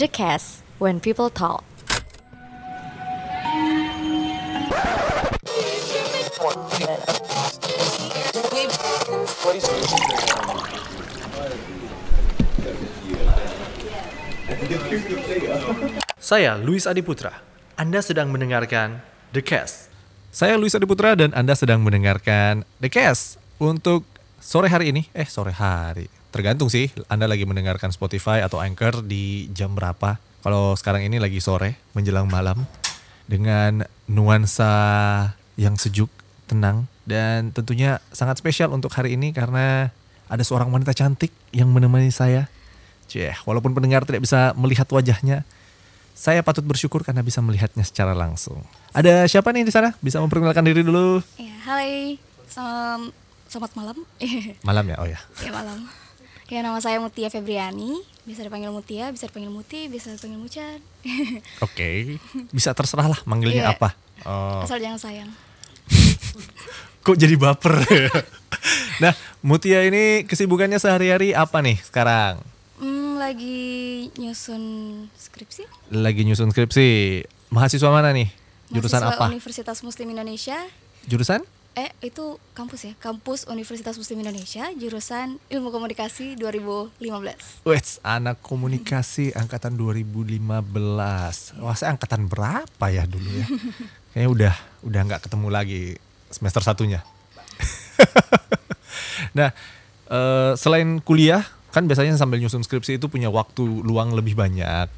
The Cast, when people talk. Saya Luis Adiputra. Anda sedang mendengarkan The Cast. Saya Luis Adiputra dan Anda sedang mendengarkan The Cast untuk sore hari ini. Eh, sore hari. Tergantung sih Anda lagi mendengarkan Spotify atau Anchor di jam berapa. Kalau sekarang ini lagi sore, menjelang malam dengan nuansa yang sejuk, tenang dan tentunya sangat spesial untuk hari ini karena ada seorang wanita cantik yang menemani saya. Cih, walaupun pendengar tidak bisa melihat wajahnya, saya patut bersyukur karena bisa melihatnya secara langsung. Ada siapa nih di sana? Bisa memperkenalkan diri dulu? Ya, hai. Salam, selamat malam. Malam ya, oh ya. ya malam. Ya nama saya Mutia Febriani. Bisa dipanggil Mutia, bisa dipanggil Muti, bisa dipanggil Mucan. Oke, bisa terserah lah manggilnya Iya. apa. Oh, Asal jangan sayang. kok jadi baper? nah, Mutia ini kesibukannya sehari-hari apa nih sekarang? Hmm, lagi nyusun skripsi. Lagi nyusun skripsi. Mahasiswa mana nih? Jurusan Mahasiswa apa? Universitas Muslim Indonesia. Jurusan? Eh, itu kampus ya, kampus Universitas Muslim Indonesia, jurusan Ilmu Komunikasi 2015. Wes, anak komunikasi angkatan 2015. Wah, saya angkatan berapa ya dulu ya? Kayaknya udah udah nggak ketemu lagi semester satunya. nah, eh, selain kuliah, kan biasanya sambil nyusun skripsi itu punya waktu luang lebih banyak.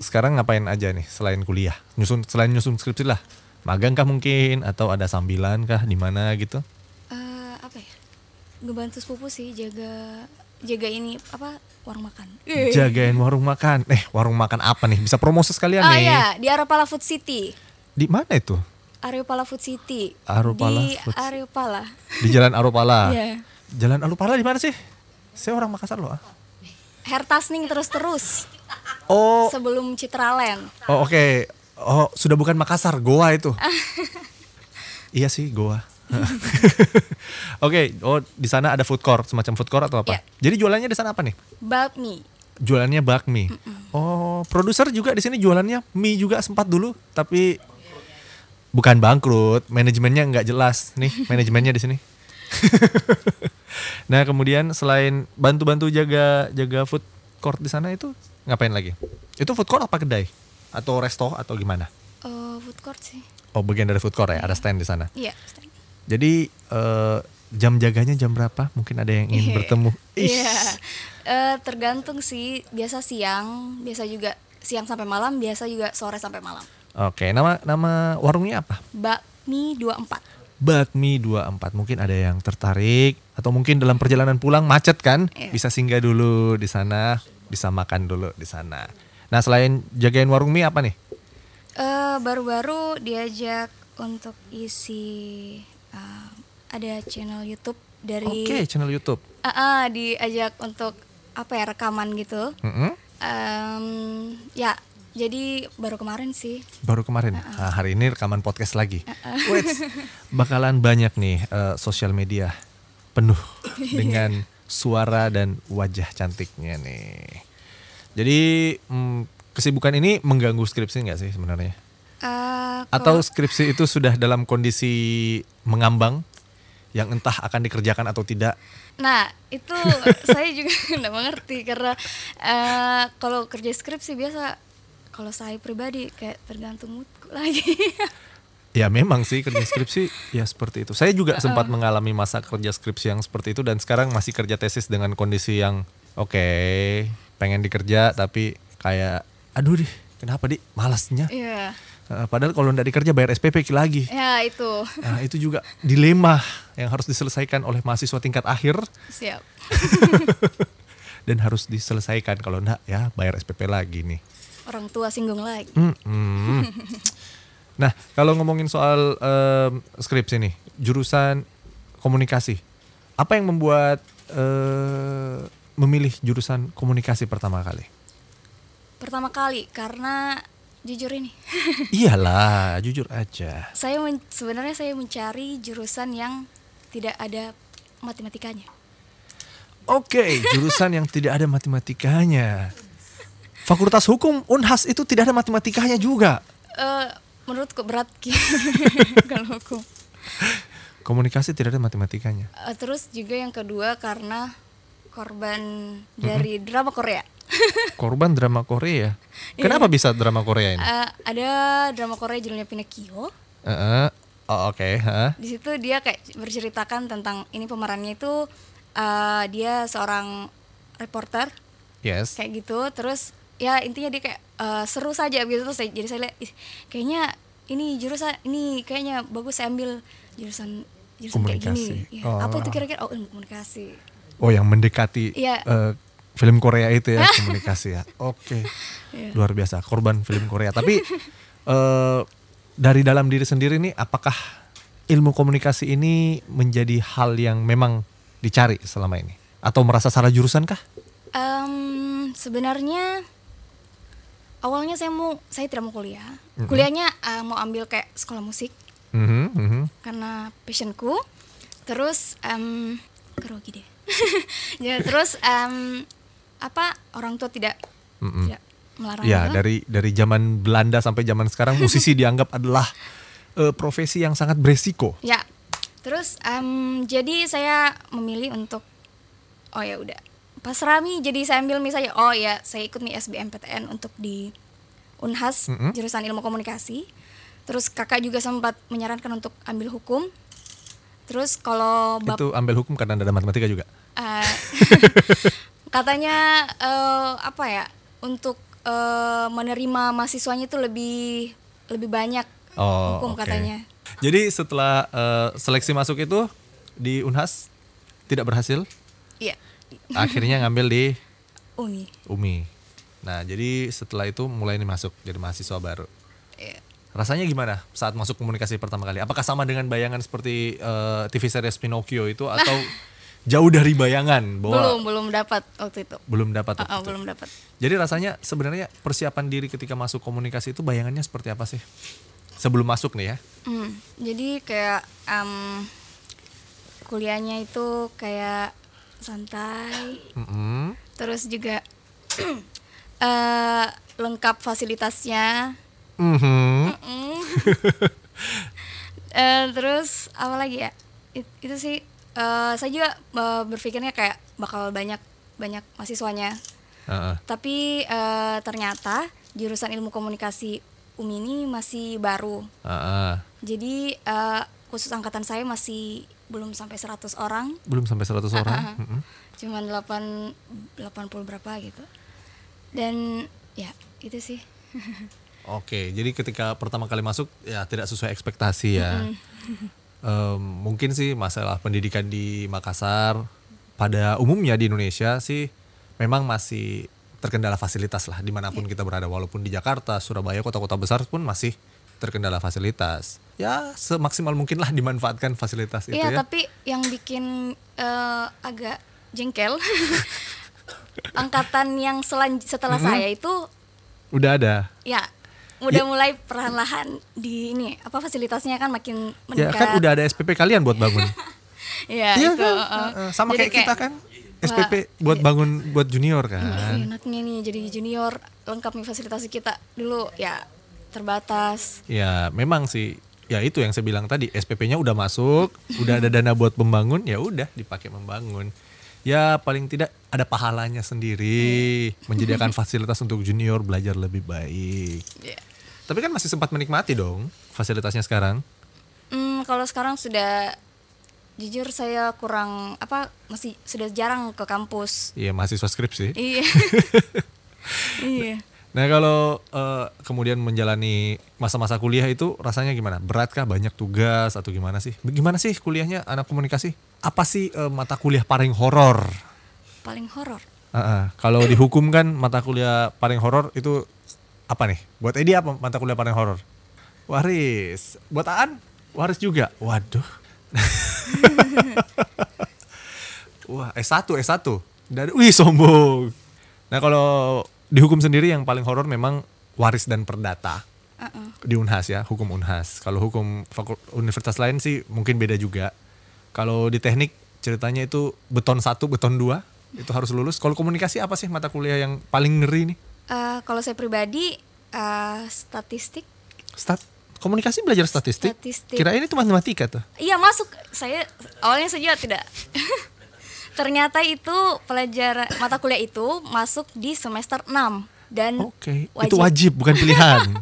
Sekarang ngapain aja nih selain kuliah? Nyusun selain nyusun skripsi lah. Magang kah mungkin atau ada sambilan kah di mana gitu? Eh, apa ya? Ngebantu sepupu sih jaga jaga ini apa warung makan. Jagain warung makan. Eh, warung makan apa nih? Bisa promosi sekalian Ah nih. ya, di Aropala Food City. Di mana itu? Areopala Food City. Aropala Di Food- Areopala. Di Jalan Aropala. Iya. Jalan Aropala di mana sih? Saya orang Makassar loh. ah. Hertasning terus-terus Oh, sebelum Citraland. oh oke. Oh, sudah bukan Makassar, Goa itu. iya sih, Goa. Oke, oh di sana ada food court, semacam food court atau apa? Iya. Jadi jualannya di sana apa nih? Bakmi. Jualannya bakmi. Oh, produser juga di sini jualannya mie juga sempat dulu, tapi bukan bangkrut, manajemennya nggak jelas nih, manajemennya di sini. nah, kemudian selain bantu-bantu jaga jaga food court di sana itu ngapain lagi? Itu food court apa kedai? Atau resto atau gimana? Oh, food court sih. Oh, bagian dari food court ya, ada stand di sana. Iya. Jadi eh, jam jaganya jam berapa? Mungkin ada yang ingin bertemu. Ih, Iya. Eh, tergantung sih. Biasa siang, biasa juga siang sampai malam, biasa juga sore sampai malam. Oke, nama nama warungnya apa? Bakmi 24. Bakmi 24 mungkin ada yang tertarik atau mungkin dalam perjalanan pulang macet kan Iya. bisa singgah dulu di sana bisa makan dulu di sana nah selain jagain warung mie apa nih? Eh, baru-baru diajak untuk isi eh, ada channel YouTube dari oke channel YouTube. Ah, ah, diajak untuk apa ya rekaman gitu. Mm-mm. Em, ya, jadi baru kemarin sih. baru kemarin? Nah, hari ini rekaman podcast lagi? Wait, bakalan banyak nih eh, sosial media penuh dengan suara dan wajah cantiknya nih jadi mm, kesibukan ini mengganggu skripsi nggak sih sebenarnya Eh, Atau skripsi itu sudah dalam kondisi mengambang yang entah akan dikerjakan atau tidak. nah itu saya juga nggak mengerti karena eh, kalau kerja skripsi biasa kalau saya pribadi kayak tergantung moodku lagi. Ya memang sih kerja skripsi ya seperti itu. Saya juga sempat mengalami masa kerja skripsi yang seperti itu dan sekarang masih kerja tesis dengan kondisi yang oke, pengen dikerja tapi kayak aduh deh, kenapa di malasnya. Iya, Eh, padahal kalau nggak dikerja bayar SPP lagi. ya itu Nah, itu juga dilema yang harus diselesaikan oleh mahasiswa tingkat akhir siap. dan harus diselesaikan kalau enggak ya bayar SPP lagi nih. Orang tua singgung lagi. Mm-mm. nah, kalau ngomongin soal em, skripsi nih, jurusan komunikasi, apa yang membuat eh, memilih jurusan komunikasi pertama kali? Pertama kali karena jujur ini Iyalah, jujur aja. saya men- sebenarnya saya mencari jurusan yang tidak ada matematikanya. Oke, jurusan yang tidak ada matematikanya. Fakultas Hukum Unhas itu tidak ada matematikanya juga. Eh, menurutku berat kalau hukum. Komunikasi tidak ada matematikanya. Eh, terus juga yang kedua karena korban dari drama Korea. Korban drama Korea. Kenapa bisa drama Korea ini? Eh, ada drama Korea judulnya Pinocchio. Heeh. Oh, oke, heeh. Di situ dia kayak berceritakan tentang ini pemerannya itu eh, dia seorang reporter Yes. kayak gitu. Terus ya intinya dia kayak eh, seru saja gitu terus saya, jadi saya lihat "Ih, kayaknya ini jurusan ini kayaknya bagus saya ambil jurusan jurusan kayak gini. Komunikasi. Ya, Apa itu Oh. kira-kira? Oh, ilmu komunikasi. Oh, yang mendekati Iya. eh, film Korea itu ya, komunikasi ya. Oke. Iya. Luar biasa, korban film Korea. Tapi eh, dari dalam diri sendiri nih apakah ilmu komunikasi ini menjadi hal yang memang dicari selama ini atau merasa salah jurusan kah? Em, sebenarnya awalnya saya mau saya tidak mau kuliah. Kuliahnya eh, mau ambil kayak sekolah musik Mhm, mhm. karena passionku. Terus em kerugi deh. Ya terus em, apa orang tua tidak Mm-mm. tidak melarang Ya, juga. dari dari zaman Belanda sampai zaman sekarang musisi dianggap adalah eh, profesi yang sangat beresiko. Ya. Terus em, jadi saya memilih untuk oh ya udah pas Rami jadi saya ambil misalnya oh ya saya ikut nih SBMPTN untuk di Unhas Mm-mm. jurusan ilmu komunikasi. Terus kakak juga sempat menyarankan untuk ambil hukum. Terus kalau bap Itu ambil hukum karena ada matematika juga. eh, katanya eh, apa ya untuk eh, menerima mahasiswanya itu lebih lebih banyak Oh, hukum oke. katanya. Jadi setelah eh, seleksi masuk itu di Unhas tidak berhasil, Iya. akhirnya ngambil di Umi. UMI. Nah, jadi setelah itu mulai nih masuk jadi mahasiswa baru. Iya. Rasanya gimana saat masuk komunikasi pertama kali? Apakah sama dengan bayangan seperti eh, TV series Pinocchio itu atau jauh dari bayangan bahwa belum belum dapat waktu itu belum dapat waktu ah, itu? belum dapat Jadi rasanya sebenarnya persiapan diri ketika masuk komunikasi itu bayangannya seperti apa sih? Sebelum masuk nih ya. Hmm, jadi kayak em, kuliahnya itu kayak santai Mm-mm. terus juga eh, lengkap fasilitasnya. Mm. Eh, terus apa lagi ya It- itu sih eh, saya juga eh, berpikirnya kayak bakal banyak banyak mahasiswanya Heeh. tapi eh, ternyata jurusan ilmu komunikasi UMI ini masih baru Heeh. jadi eh, khusus angkatan saya masih belum sampai 100 orang Belum sampai 100 orang. Ah, ah. Mm-mm. cuman 8 80 berapa gitu dan ya itu sih Oke, jadi ketika pertama kali masuk ya tidak sesuai ekspektasi ya. Em, mungkin sih masalah pendidikan di Makassar pada umumnya di Indonesia sih memang masih terkendala fasilitas lah di mana pun kita berada walaupun di Jakarta, Surabaya, kota-kota besar pun masih terkendala fasilitas. Ya semaksimal mungkin lah dimanfaatkan fasilitas itu iya ya. tapi yang bikin eh, agak jengkel angkatan yang selan setelah saya itu Udah ada. ya udah mulai perlahan-lahan di ini apa fasilitasnya kan makin Ya meningkat kan udah ada SPP kalian buat bangun. Iya, Iya itu kan? uh, Sama jadi kayak kita kan. wah, SPP buat iya. bangun buat junior kan. enaknya nih jadi junior lengkap nih fasilitas kita dulu ya terbatas Ya memang sih ya itu yang saya bilang tadi SPP-nya udah masuk, udah ada dana buat membangun, ya udah dipakai membangun. Ya paling tidak ada pahalanya sendiri, menyediakan fasilitas untuk junior belajar lebih baik. Iya. Tapi kan masih sempat menikmati dong fasilitasnya sekarang. Hmm, kalau sekarang sudah jujur saya kurang apa masih sudah jarang ke kampus. Iya mahasiswa skripsi. Iya. iya. Nah kalau eh, kemudian menjalani masa-masa kuliah itu rasanya gimana? Beratkah banyak tugas atau gimana sih? Gimana sih kuliahnya anak komunikasi? Apa sih eh, mata kuliah paling horor? Paling horor. Heeh. Kalau dihukum kan mata kuliah paling horor itu apa nih? Buat Edi apa mata kuliah paling horor? Waris. Buat Aan? Waris juga. Waduh. Wah, S1, S1. Dari wih sombong. Nah, kalau dihukum sendiri yang paling horor memang waris dan perdata. Uh-uh. Di Unhas ya, hukum Unhas. Kalau hukum universitas lain sih mungkin beda juga. Kalau di teknik ceritanya itu beton satu, beton dua itu harus lulus. Kalau komunikasi apa sih mata kuliah yang paling ngeri nih? Eh, kalau saya pribadi eh, statistik Stat komunikasi belajar statistik. Statistik. Kirain itu matematika tuh. Iya masuk. Saya awalnya saja tidak. Ternyata itu pelajaran mata kuliah itu masuk di semester 6 dan Oke, itu wajib bukan pilihan.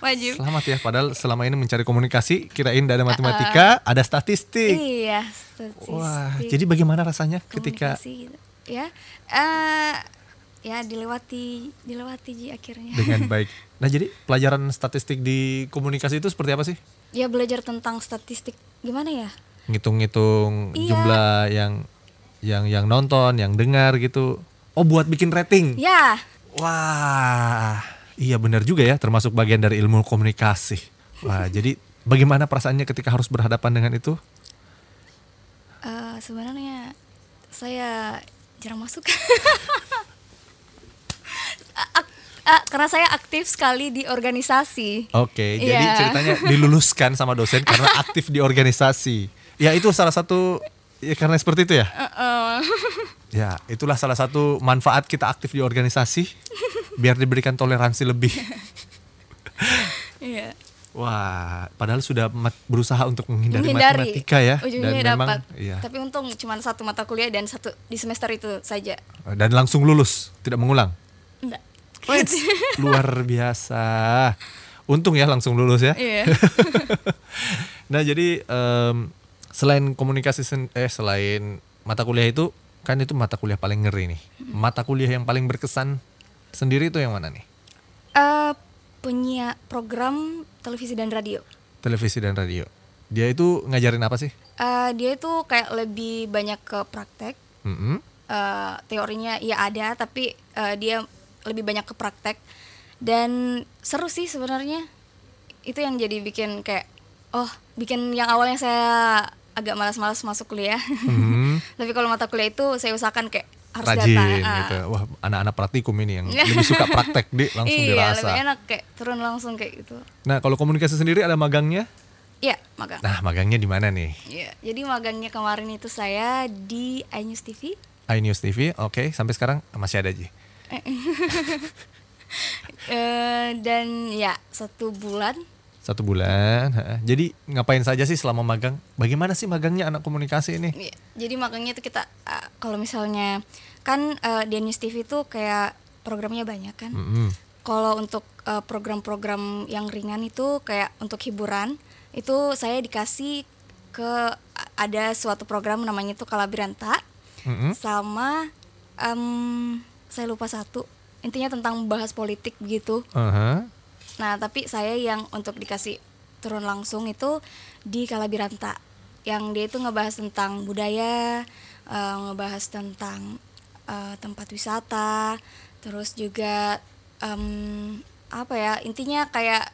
Wajib. Selamat ya, padahal selama ini mencari komunikasi, kirain ada matematika, ada statistik. Iya, statistik. Wah, jadi bagaimana rasanya ketika gitu. ya eh ya dilewati dilewati Ji akhirnya. dengan baik? Nah, jadi pelajaran statistik di komunikasi itu seperti apa sih? ya belajar tentang statistik gimana ya? Ngitung-ngitung Iya. jumlah yang yang yang nonton, yang dengar gitu. Oh, buat bikin rating. Ya, Wah, iya benar juga ya, termasuk bagian dari ilmu komunikasi. Wah, jadi bagaimana perasaannya ketika harus berhadapan dengan itu? eh, sebenarnya saya jarang masuk. Ah, karena saya aktif sekali di organisasi. Oke, jadi Iya. ceritanya diluluskan sama dosen karena aktif di organisasi. Ya itu salah satu ya karena seperti itu ya. Eh, Ya, itulah salah satu manfaat kita aktif di organisasi biar diberikan toleransi lebih. Iya. Wah, padahal sudah berusaha untuk menghindari, Menghindari. matematika ya Ujungnya memang dapat. iya. Tapi untung cuma satu mata kuliah dan satu di semester itu saja. Dan langsung lulus, tidak mengulang. Enggak. Luar biasa. Untung ya langsung lulus ya. Iya. nah jadi em, selain komunikasi sen- eh selain mata kuliah itu kan itu mata kuliah paling ngeri nih. Mata kuliah yang paling berkesan sendiri itu yang mana nih? Eh, punya program televisi dan radio. Televisi dan radio. Dia itu ngajarin apa sih? Eh, dia itu kayak lebih banyak ke praktek. Mm-mm. Eh, teorinya ya ada, tapi eh, dia lebih banyak ke praktek dan seru sih sebenarnya. Itu yang jadi bikin kayak oh, bikin yang awalnya saya agak malas-malas masuk kuliah. Mhm. tapi kalau mata kuliah itu saya usahakan kayak harus Rajin datang. Ah. gitu. Wah, anak-anak praktikum ini yang lebih suka praktek di langsung iya, dirasa. lebih enak kayak turun langsung kayak gitu. Nah, kalau komunikasi sendiri ada magangnya? Iya, magang. Nah, magangnya di mana nih? Iya, jadi magangnya kemarin itu saya di iNews TV. iNews TV, oke, sampai sekarang masih ada Ji. Eh, dan ya satu bulan. Satu bulan. Jadi ngapain saja sih selama magang? Bagaimana sih magangnya anak komunikasi ini? Iya, jadi magangnya itu kita kalau misalnya kan eh, di iNews TV itu kayak programnya banyak kan. Mm-mm. Kalau untuk eh, program-program yang ringan itu kayak untuk hiburan itu saya dikasih ke ada suatu program namanya itu Kalabiranta Mm-mm. sama em, saya lupa satu intinya tentang bahas politik begitu. Aha. Nah, tapi saya yang untuk dikasih turun langsung itu di Kalabiranta. Yang dia itu ngebahas tentang budaya, eh, ngebahas tentang eh, tempat wisata, terus juga em, apa ya? Intinya kayak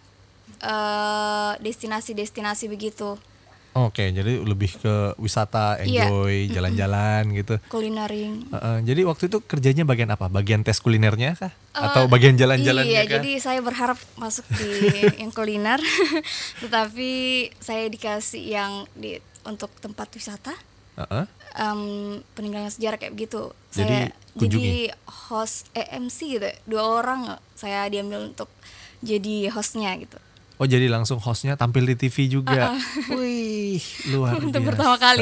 eh, destinasi-destinasi begitu. Oke, jadi lebih ke wisata, Iya. enjoy, jalan-jalan gitu. Kulinering. Heeh, jadi waktu itu kerjanya bagian apa? Bagian tes kulinernya kah? Atau bagian jalan-jalannya Iya, kah? jadi saya berharap masuk di yang kuliner, tetapi saya dikasih yang di untuk tempat wisata, Heeh. em, peninggalan sejarah kayak begitu. Jadi, saya kunjungi. jadi host EMC gitu, dua orang saya diambil untuk jadi hostnya gitu. Oh jadi langsung hostnya tampil di TV juga. Wih luar Untuk biasa. pertama kali.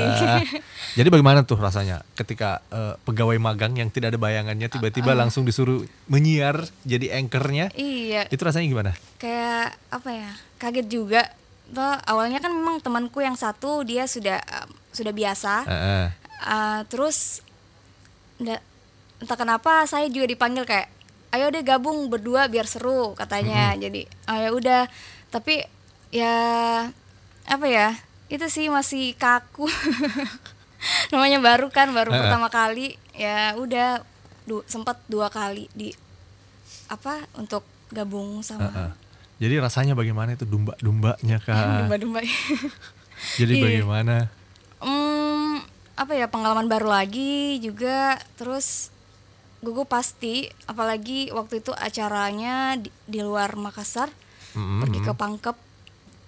jadi bagaimana tuh rasanya ketika eh, pegawai magang yang tidak ada bayangannya tiba-tiba langsung disuruh menyiar jadi anchornya? Iya, Itu rasanya gimana? kayak apa ya? Kaget juga. Tuh, awalnya kan memang temanku yang satu dia sudah em, sudah biasa. Heeh. Uh, terus nda- entah kenapa saya juga dipanggil kayak ayo deh gabung berdua biar seru katanya jadi oh ya udah tapi ya apa ya itu sih masih kaku namanya baru kan baru eh. pertama kali ya udah du- sempat dua kali di apa untuk gabung sama Heeh. Jadi rasanya bagaimana itu domba-dombanya kah? domba-domba Jadi Iya. bagaimana? Hmm, apa ya pengalaman baru lagi juga terus gugu pasti apalagi waktu itu acaranya di, di luar Makassar Mm-mm. pergi ke Pangkep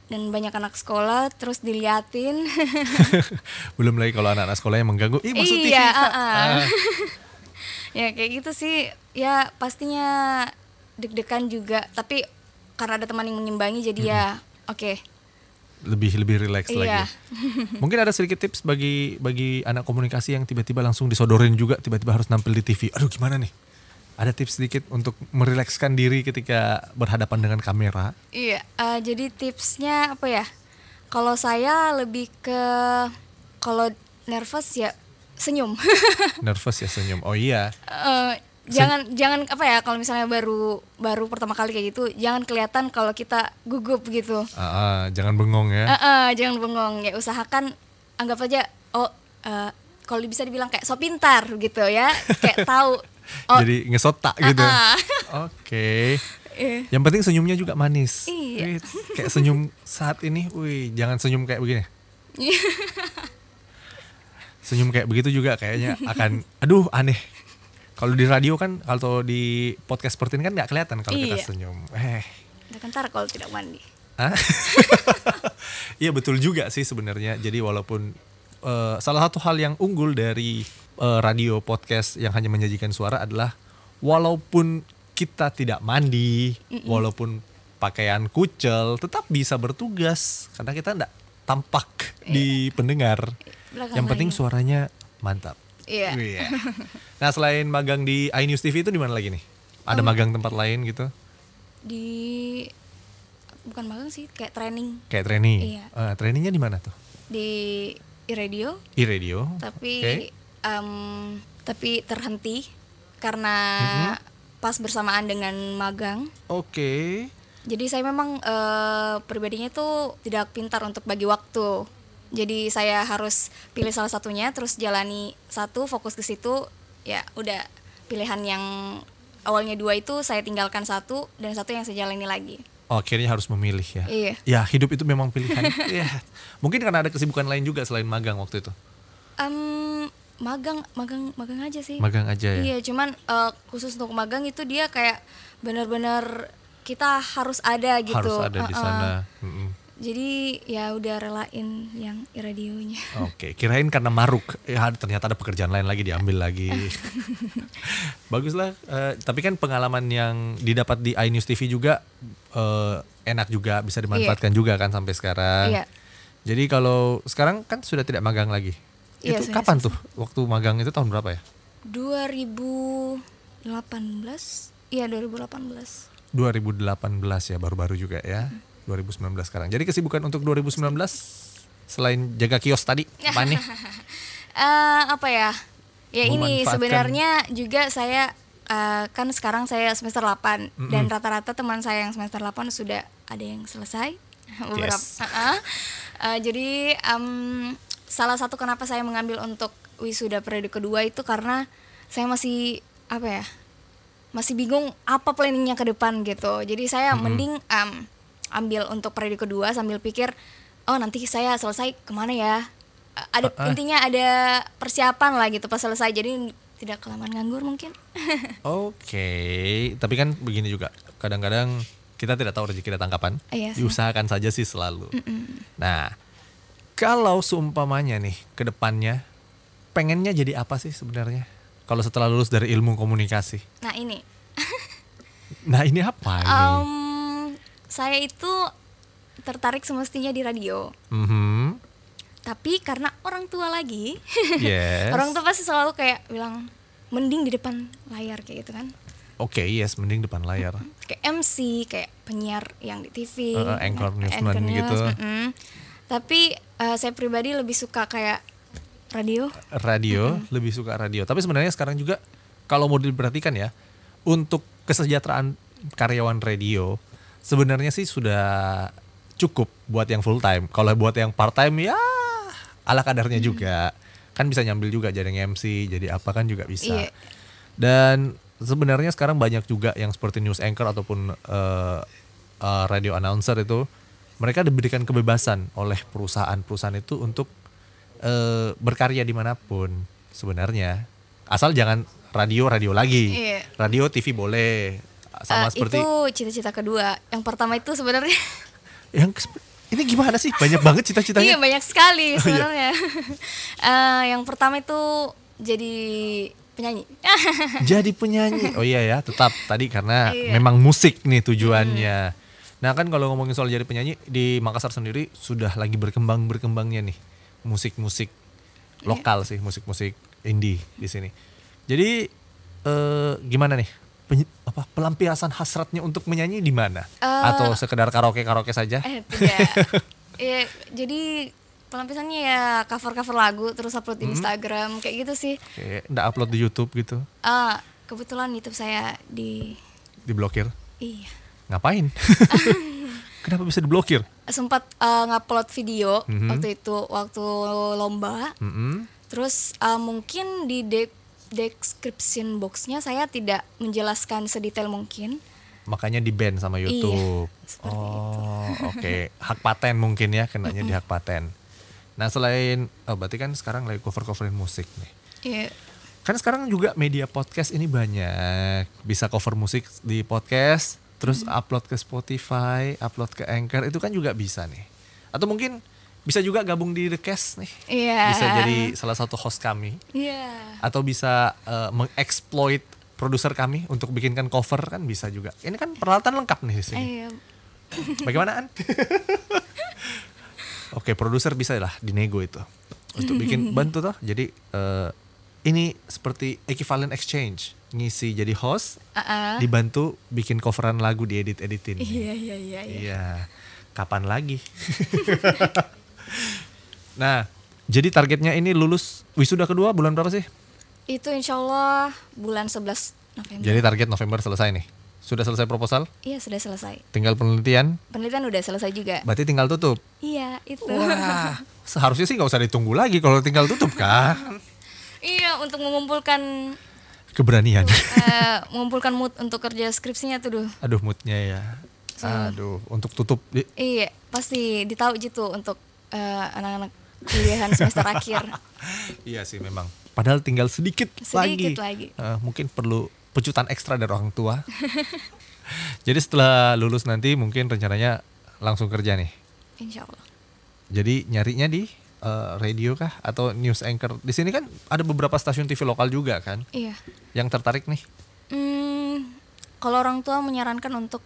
dan banyak anak sekolah terus diliatin Belum lagi kalau anak-anak sekolah yang mengganggu. Ih TV. Iya, Kak." ah, ah. Ah. ya kayak gitu sih ya pastinya deg-degan juga tapi karena ada teman yang mengimbangi jadi ya oke Lebih lebih rileks Iya. lagi. Mungkin ada sedikit tips bagi bagi anak komunikasi yang tiba-tiba langsung disodorin juga tiba-tiba harus nampil di TV. Aduh gimana nih? Ada tips sedikit untuk merilekskan diri ketika berhadapan dengan kamera. iya eh, jadi tipsnya apa ya kalau saya lebih ke kalau nervous ya senyum Nervous ya senyum. Oh iya. Eh, jangan jangan apa ya kalau misalnya baru baru pertama kali kayak gitu jangan kelihatan kalau kita gugup gitu Ah, ah, jangan bengong ya. Eh, eh, jangan bengong ya usahakan anggap aja oh eh, kalau bisa dibilang kayak so pintar gitu ya kayak tahu oh Jadi ngesotak gitu. ah. Oke. eh, Yang penting senyumnya juga manis. Iya. Wih, kayak senyum saat ini, wih, jangan senyum kayak begini. Senyum kayak begitu juga kayaknya akan, aduh aneh. Kalau di radio kan, kalau di podcast seperti ini kan nggak kelihatan kalau kita Iya. senyum. Eh, ntar kalau tidak mandi? Iya betul juga sih sebenarnya. Jadi walaupun eh, salah satu hal yang unggul dari eh, radio podcast yang hanya menyajikan suara adalah walaupun kita tidak mandi, walaupun pakaian kucel, tetap bisa bertugas karena kita tidak tampak di pendengar. Belakang yang penting suaranya mantap. Iya. Iya. Nah selain magang di iNews TV itu di mana lagi nih? Ada magang tempat lain gitu? di bukan magang sih kayak training Kayak training. Iya. Eh, trainingnya di mana tuh? di radio e-radio. tapi Oke. em, tapi terhenti karena Mm-hmm. pas bersamaan dengan magang Oke. jadi saya memang eh, pribadinya tuh tidak pintar untuk bagi waktu jadi saya harus pilih salah satunya terus jalani satu fokus ke situ ya udah pilihan yang awalnya dua itu saya tinggalkan satu dan satu yang saya jalani lagi Oh, akhirnya harus memilih ya. Iya. Ya, hidup itu memang pilihan. Iya. Mungkin karena ada kesibukan lain juga selain magang waktu itu. Em, magang magang magang aja sih Magang aja ya. Iya, cuman eh, khusus untuk magang itu dia kayak benar-benar kita harus ada gitu. Harus ada di Uh-uh. sana. Mm-mm. Jadi ya udah relain yang radionya. Oke, kirain karena maruk. Ya, ternyata ada pekerjaan lain lagi diambil lagi. Baguslah. eh, tapi kan pengalaman yang didapat di iNews TV juga eh, enak juga, bisa dimanfaatkan juga kan sampai sekarang. Iya. Jadi kalau sekarang kan sudah tidak magang lagi. Iya, itu kapan tuh? Waktu magang itu tahun berapa ya? 2018? Iya, 2018. 2018 ya baru-baru juga ya 2019 sekarang jadi kesibukan untuk 2019 selain jaga kios tadi apa nih Eh, apa ya? Ya ini sebenarnya juga saya eh, kan sekarang saya semester 8 dan rata-rata teman saya yang semester 8 sudah ada yang selesai beberapa. Yes. Uh-uh. Eh, jadi em, salah satu kenapa saya mengambil untuk wisuda periode kedua itu karena saya masih apa ya? Masih bingung apa planningnya ke depan gitu. Jadi saya mending em, ambil untuk periode kedua sambil pikir oh nanti saya selesai ke mana ya? Ada Uh-uh. intinya ada persiapan lah gitu pas selesai. Jadi tidak kelamaan nganggur mungkin. oke tapi kan begini juga kadang-kadang kita tidak tahu rezeki datang kapan Iya diusahakan saja sih selalu. Nah kalau seumpamanya nih ke depannya pengennya jadi apa sih sebenarnya? Kalau setelah lulus dari ilmu komunikasi? Nah ini, nah ini apa ini? Em, saya itu tertarik semestinya di radio, Mhm. tapi karena orang tua lagi, yes orang tua pasti selalu kayak bilang mending di depan layar kayak gitu kan, oke yes mending depan layar kayak MC, kayak penyiar yang di TV, Uh, anchor nah, newsman gitu. mm-mm. Tapi eh, saya pribadi lebih suka kayak radio. radio lebih suka radio tapi sebenarnya sekarang juga kalau mau diperhatikan ya untuk kesejahteraan karyawan radio sebenarnya sih sudah cukup buat yang full time. Kalau buat yang part time ya ala kadarnya juga. Kan bisa nyambil juga jadi MC jadi apa kan juga bisa. Iya. dan sebenarnya sekarang banyak juga yang seperti news anchor ataupun eh, eh, radio announcer itu mereka diberikan kebebasan oleh perusahaan-perusahaan itu untuk eh, berkarya di mana pun sebenarnya. Asal jangan radio radio lagi. Iya. radio TV boleh sama Eh, seperti itu cita-cita kedua. Yang pertama itu sebenarnya yang ini gimana sih banyak banget Iya cita-citanya banyak sekali Oh, iya. sebenarnya. Eh, yang pertama itu jadi penyanyi. jadi penyanyi. Oh iya ya, tetap tadi karena Iya. memang musik nih tujuannya. Nah kan kalau ngomongin soal jadi penyanyi di Makassar sendiri sudah lagi berkembang berkembangnya nih musik-musik lokal sih, musik-musik indie di sini. Jadi eh, gimana nih? Apa pelampiasan hasratnya untuk menyanyi di mana? Eh, Atau sekedar karaoke karaoke saja? eh tidak. ya, jadi pelampiasannya ya cover-cover lagu terus upload di Instagram kayak gitu sih. Kayak nggak upload di YouTube gitu, Ah, kebetulan YouTube saya di diblokir. iya. Ngapain? Kenapa bisa diblokir? Sempat eh, ngupload video Mhm. waktu itu waktu lomba. Mm-mm. Terus eh, mungkin di de- description boxnya saya tidak menjelaskan sedetail mungkin. Makanya di ban sama YouTube. Iya, oh, oke. Hak paten mungkin ya, kenanya di hak paten. Nah selain, oh berarti kan sekarang lagi cover-coverin musik nih. Iya. Kan sekarang juga media podcast ini banyak. Bisa cover musik di podcast, terus upload ke Spotify, upload ke Anchor, itu kan juga bisa nih. Atau mungkin bisa juga gabung di The Cast nih. Iya. Bisa jadi salah satu host kami. Iya. Atau bisa eh, mengeksploit produser kami untuk bikinkan cover kan bisa juga. Ini kan peralatan lengkap nih di sini. Iya. Bagaimana An? Oke, produser bisa lah dinego itu untuk bikin bantu toh. Jadi eh, ini seperti equivalent exchange, ngisi jadi host, Ah-ah. dibantu bikin coveran lagu diedit-editin. Iya iya iya. iya. Iya. Kapan lagi? nah, jadi targetnya ini lulus wisuda kedua bulan berapa sih? Itu insya Allah bulan 11 November. Jadi target November selesai nih. Sudah selesai proposal? Iya sudah selesai. Tinggal penelitian, Penelitian udah selesai juga. berarti tinggal tutup. Iya itu. Wah, seharusnya sih nggak usah ditunggu lagi kalau tinggal tutup kan. iya untuk mengumpulkan Keberanian. eh, mengumpulkan mood untuk kerja skripsinya tuh duh. Aduh moodnya ya. Aduh, untuk tutup Iya pasti ditahu gitu untuk eh, anak-anak kuliahan semester akhir. Iya sih memang. Padahal tinggal sedikit, Sedikit lagi. lagi. Eh, mungkin perlu pecutan ekstra dari orang tua. Jadi setelah lulus nanti mungkin rencananya langsung kerja nih. Insya Allah. Jadi nyarinya di eh, radio kah atau news anchor? Di sini kan ada beberapa stasiun TV lokal juga kan Iya. yang tertarik nih. Hmm, kalau orang tua menyarankan untuk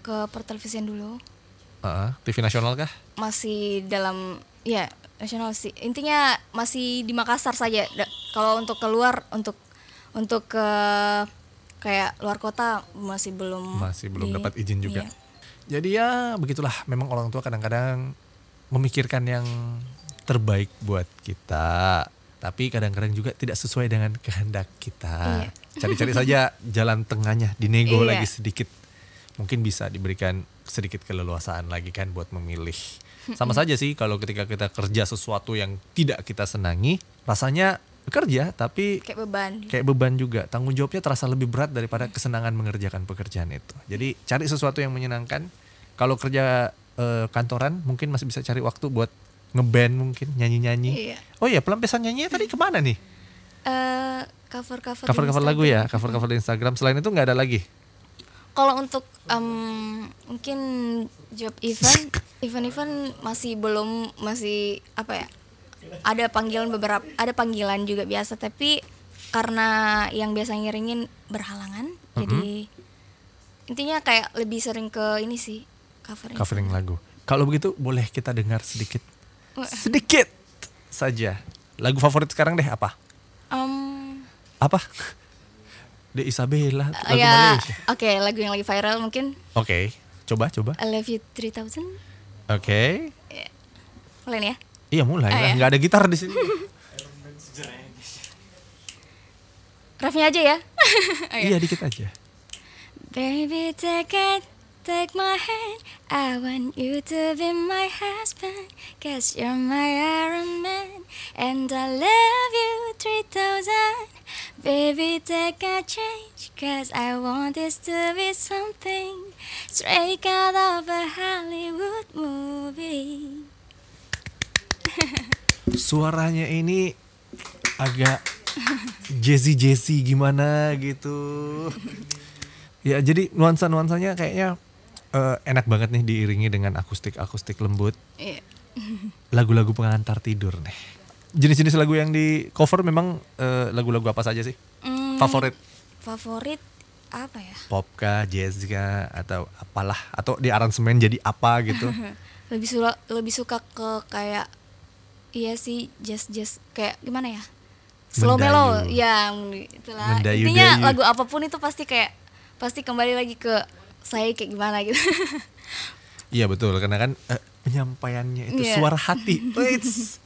ke pertelevisian dulu Heeh, TV nasional kah? masih dalam ya nasional sih intinya masih di Makassar saja kalau untuk keluar untuk untuk ke kayak luar kota masih belum Masih belum di- dapat izin juga. iya. Jadi ya begitulah memang orang tua kadang-kadang memikirkan yang terbaik buat kita. Tapi kadang-kadang juga tidak sesuai dengan kehendak kita. Iya. Cari-cari saja jalan tengahnya, dinego Iya. lagi sedikit. Mungkin bisa diberikan sedikit keleluasaan lagi kan buat memilih. Sama saja sih kalau ketika kita kerja sesuatu yang tidak kita senangi, rasanya kerja tapi kayak beban kayak beban juga. Tanggung jawabnya terasa lebih berat daripada kesenangan mengerjakan pekerjaan itu. Jadi cari sesuatu yang menyenangkan. Kalau kerja eh, kantoran mungkin masih bisa cari waktu buat ngeband mungkin nyanyi-nyanyi. Iya. Oh iya pelampiasan nyanyinya tadi ke mana nih? Eh, cover cover Cover-cover lagu ya, cover-cover di Instagram. Selain itu nggak ada lagi. Kalau untuk em, mungkin job event event-event masih belum masih apa ya ada panggilan beberapa ada panggilan juga biasa tapi karena yang biasa ngiringin berhalangan jadi intinya kayak lebih sering ke ini sih covering Covering lagu. Kalau begitu boleh kita dengar sedikit, sedikit saja. Lagu favorit sekarang deh apa? Em, Apa? De Isabella, lagu ya Malaysia. oke lagu yang lagi viral mungkin Oke, coba coba. I Love You 3000 Oke. boleh nih ya Iya mulai Ah, lah, ya. nggak ada gitar di sini. refnya aja ya iya dikit aja. Baby, take it, take my hand. I want you to be my husband. Cause you're my Iron Man. And I love you 3000. Baby, take a change. Cause I want this to be something straight out of a Hollywood movie. Suaranya ini agak jazzy jazzy gimana gitu. Ya jadi nuansa nuansanya kayaknya eh, enak banget nih diiringi dengan akustik akustik lembut. Iya. Lagu-lagu pengantar tidur nih. Jenis-jenis lagu yang di cover memang eh, lagu-lagu apa saja sih? Favorit Favorit apa ya? pop kah, jazz kah atau apalah atau di aransemen jadi apa gitu. lebih suka lebih suka ke kayak iya sih jazz jazz kayak gimana ya slow Mendayu. mellow ya itulah Mendayu-dayu. intinya lagu apa pun itu pasti kayak pasti kembali lagi ke saya kayak gimana gitu Iya betul karena kan eh, penyampaiannya itu Iya. suara hati. Wits.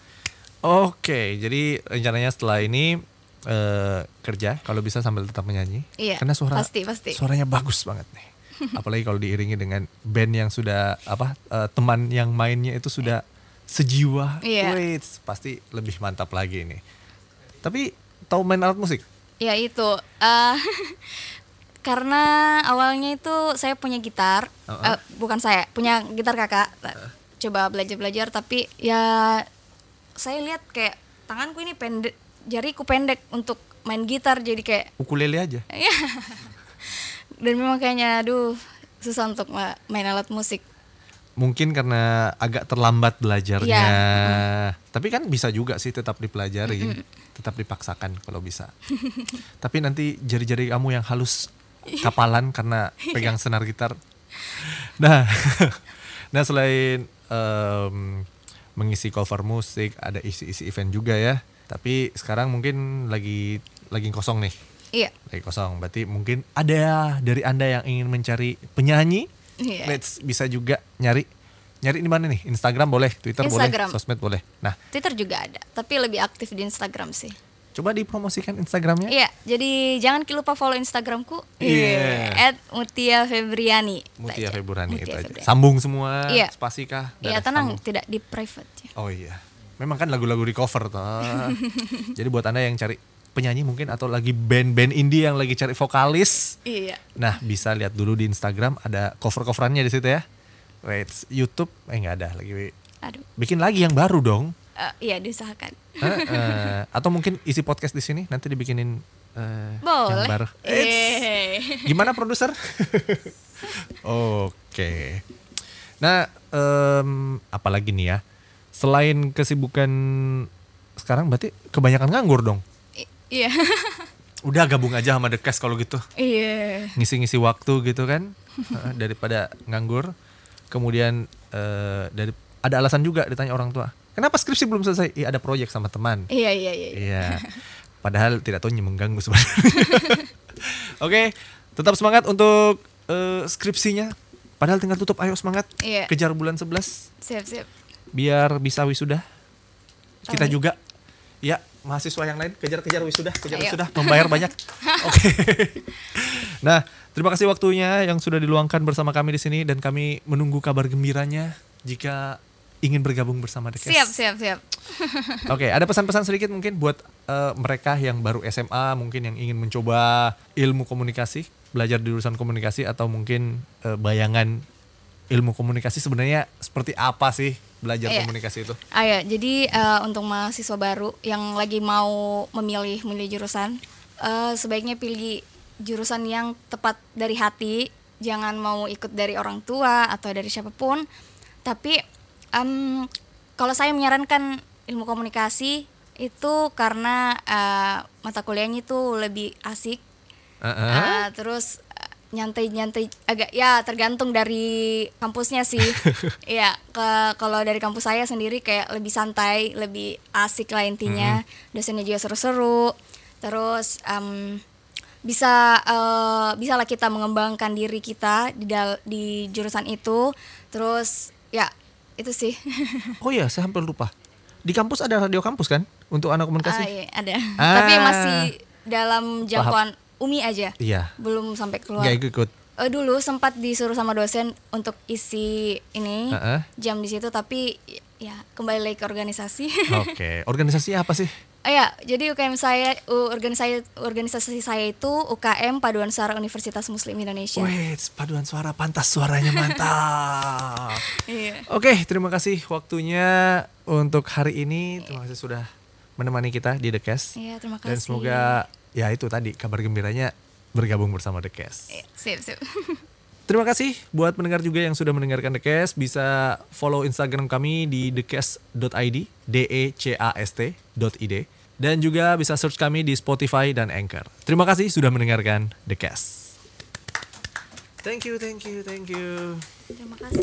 Oke, jadi rencananya setelah ini eh, kerja kalau bisa sambil tetap menyanyi. Iya, Karena suara pasti, pasti. suaranya bagus banget nih. Apalagi kalau diiringi dengan band yang sudah apa eh, teman yang mainnya itu sudah sejiwa. Iya. Wits, pasti lebih mantap lagi nih. Tapi tahu main alat musik? ya itu eh, karena awalnya itu saya punya gitar Uh-uh. eh, bukan saya punya gitar kakak coba belajar belajar tapi ya saya lihat kayak tanganku ini pendek jariku pendek untuk main gitar jadi kayak Ukulele aja. ya dan memang kayaknya aduh susah untuk ma- main alat musik Mungkin karena agak terlambat belajarnya. Iya, Tapi kan bisa juga sih tetap dipelajari, tetap dipaksakan kalau bisa. Tapi nanti jari-jari kamu yang halus kapalan karena pegang senar gitar. Nah, nah selain em, mengisi cover musik, ada isi-isi event juga ya. Tapi sekarang mungkin lagi lagi kosong nih, iya lagi kosong. Berarti mungkin ada dari anda yang ingin mencari penyanyi, Iya. let's bisa juga nyari nyari di mana nih? Instagram boleh, Twitter Instagram. boleh, sosmed boleh. Nah, Twitter juga ada tapi lebih aktif di Instagram sih coba dipromosikan Instagramnya. Iya, jadi jangan lupa follow Instagramku. Iya. At Mutia Febriani. Mutia Mutia itu aja. Febriani. Sambung semua, Iya. spasi kah? Iya, tenang, sambung. tidak di private. ya. Oh iya. Memang kan lagu-lagu di cover toh. Jadi buat Anda yang cari penyanyi mungkin atau lagi band-band indie yang lagi cari vokalis. Iya. Nah, bisa lihat dulu di Instagram ada cover-coverannya di situ ya. Wait, YouTube eh nggak ada lagi. Aduh. Bikin lagi yang baru dong. Eh, iya, diusahakan. Hah, eh, atau mungkin isi podcast di sini nanti dibikinin yang Boleh. baru. Eits. Eh. Gimana produser? Oke. Nah, em, apalagi nih ya? Selain kesibukan sekarang berarti kebanyakan nganggur dong. I- Iya. Udah gabung aja sama The Cast kalau gitu. Iya. Ngisi-ngisi waktu gitu kan. Daripada nganggur. Kemudian eh, dari ada alasan juga ditanya orang tua. Kenapa skripsi belum selesai? Iya ada proyek sama teman. Iya, iya, iya. Iya. Padahal tidak tahu mengganggu sebenarnya. Oke, tetap semangat untuk eh, skripsinya. Padahal tinggal tutup, ayo semangat. Iya. Kejar bulan 11 Siap, siap. biar bisa wisuda. Kita Amin. juga. Ya, mahasiswa yang lain kejar-kejar wisuda, kejar Ayo. wisuda, membayar banyak. Oke. Nah, terima kasih waktunya yang sudah diluangkan bersama kami di sini dan kami menunggu kabar gembiranya jika ingin bergabung bersama The Cast. Siap, siap, siap. Oke, ada pesan-pesan sedikit mungkin buat eh, mereka yang baru SMA, mungkin yang ingin mencoba ilmu komunikasi, belajar di jurusan komunikasi atau mungkin eh, bayangan ilmu komunikasi sebenarnya seperti apa sih belajar Iya. komunikasi itu? Ya, jadi eh, untuk mahasiswa baru yang lagi mau memilih memilih jurusan, eh, sebaiknya pilih jurusan yang tepat dari hati, jangan mau ikut dari orang tua atau dari siapa pun. Tapi em, kalau saya menyarankan ilmu komunikasi itu karena eh, mata kuliahnya itu lebih asik, Heeh. Eh, terus eh, nyantai-nyantai agak ya tergantung dari kampusnya sih. Iya, ke kalau dari kampus saya sendiri kayak lebih santai, lebih asik lah intinya. Dosennya juga seru-seru. Terus em, bisa eh, bisa lah kita mengembangkan diri kita di dal- di jurusan itu. Terus ya itu sih. Oh iya, saya hampir lupa. Di kampus ada radio kampus kan untuk anak komunikasi? Ah, iya, ada. Ah. Tapi masih dalam jangkauan UMI aja. Iya. Belum sampai keluar. Nggak ikut. Eh, dulu sempat disuruh sama dosen untuk isi ini Heeh. jam di situ tapi ya kembali lagi ke organisasi. Oke, organisasi apa sih? Oh ya, jadi UKM saya organisasi organisasi saya itu UKM Paduan Suara Universitas Muslim Indonesia. Wait, paduan suara pantas suaranya mantap. Iya. Oke, terima kasih waktunya untuk hari ini. Terima kasih sudah menemani kita di The Cast. Iya, terima Dan kasih. semoga ya itu tadi kabar gembiranya bergabung bersama The Cast. Iya, sip, sip. Terima kasih buat pendengar juga yang sudah mendengarkan The Cast. Bisa follow Instagram kami di thecast.id, d e c a s t .id. Dan juga bisa search kami di Spotify dan Anchor. Terima kasih sudah mendengarkan The Cast. Thank you, thank you, thank you. Terima kasih.